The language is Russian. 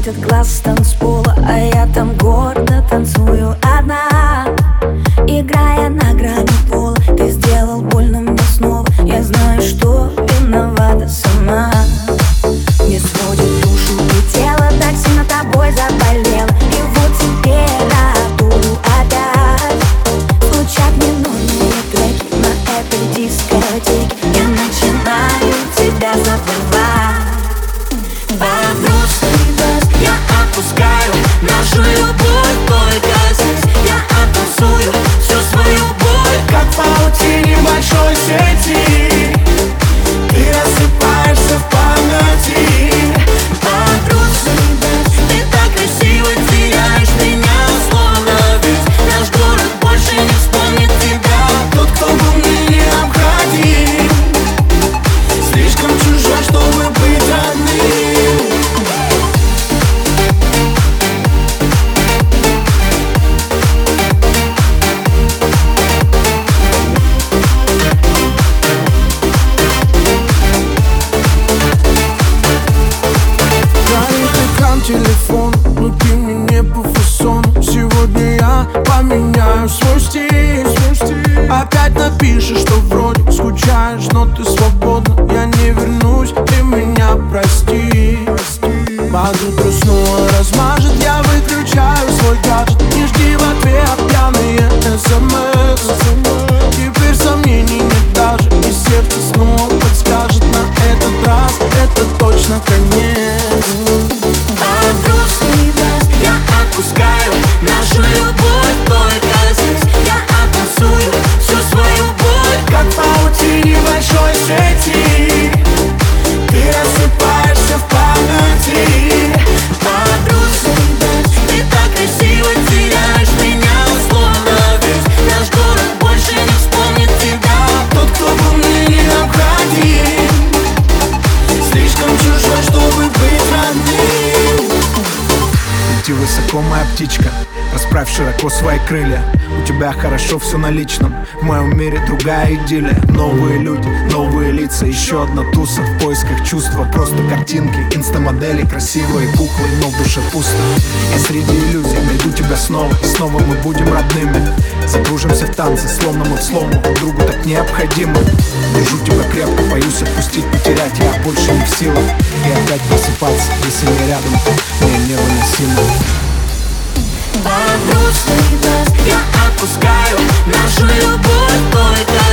сводят глаз с танцпола А я там гордо телефон, внутри мне по фасону Сегодня я поменяю свой стиль. Опять напишешь, что вроде скучаешь, но ты свободна моя птичка. Расправь широко свои крылья. У тебя хорошо все на личном. В моем мире другая идиллия. Новые люди, новые лица. Еще одна туса в поисках чувства. Просто картинки, инстамодели Красивые куклы, но в душе пусто. Я среди иллюзий найду тебя снова. И снова мы будем родными. Закружимся в танце, словно мы в слому. Друг другу так необходимо. Держу тебя крепко, боюсь отпустить, потерять. Я больше не в силах. И опять просыпаться, если не рядом. Мне невыносимо Воздушный дождь я отпускаю Нашу любовь только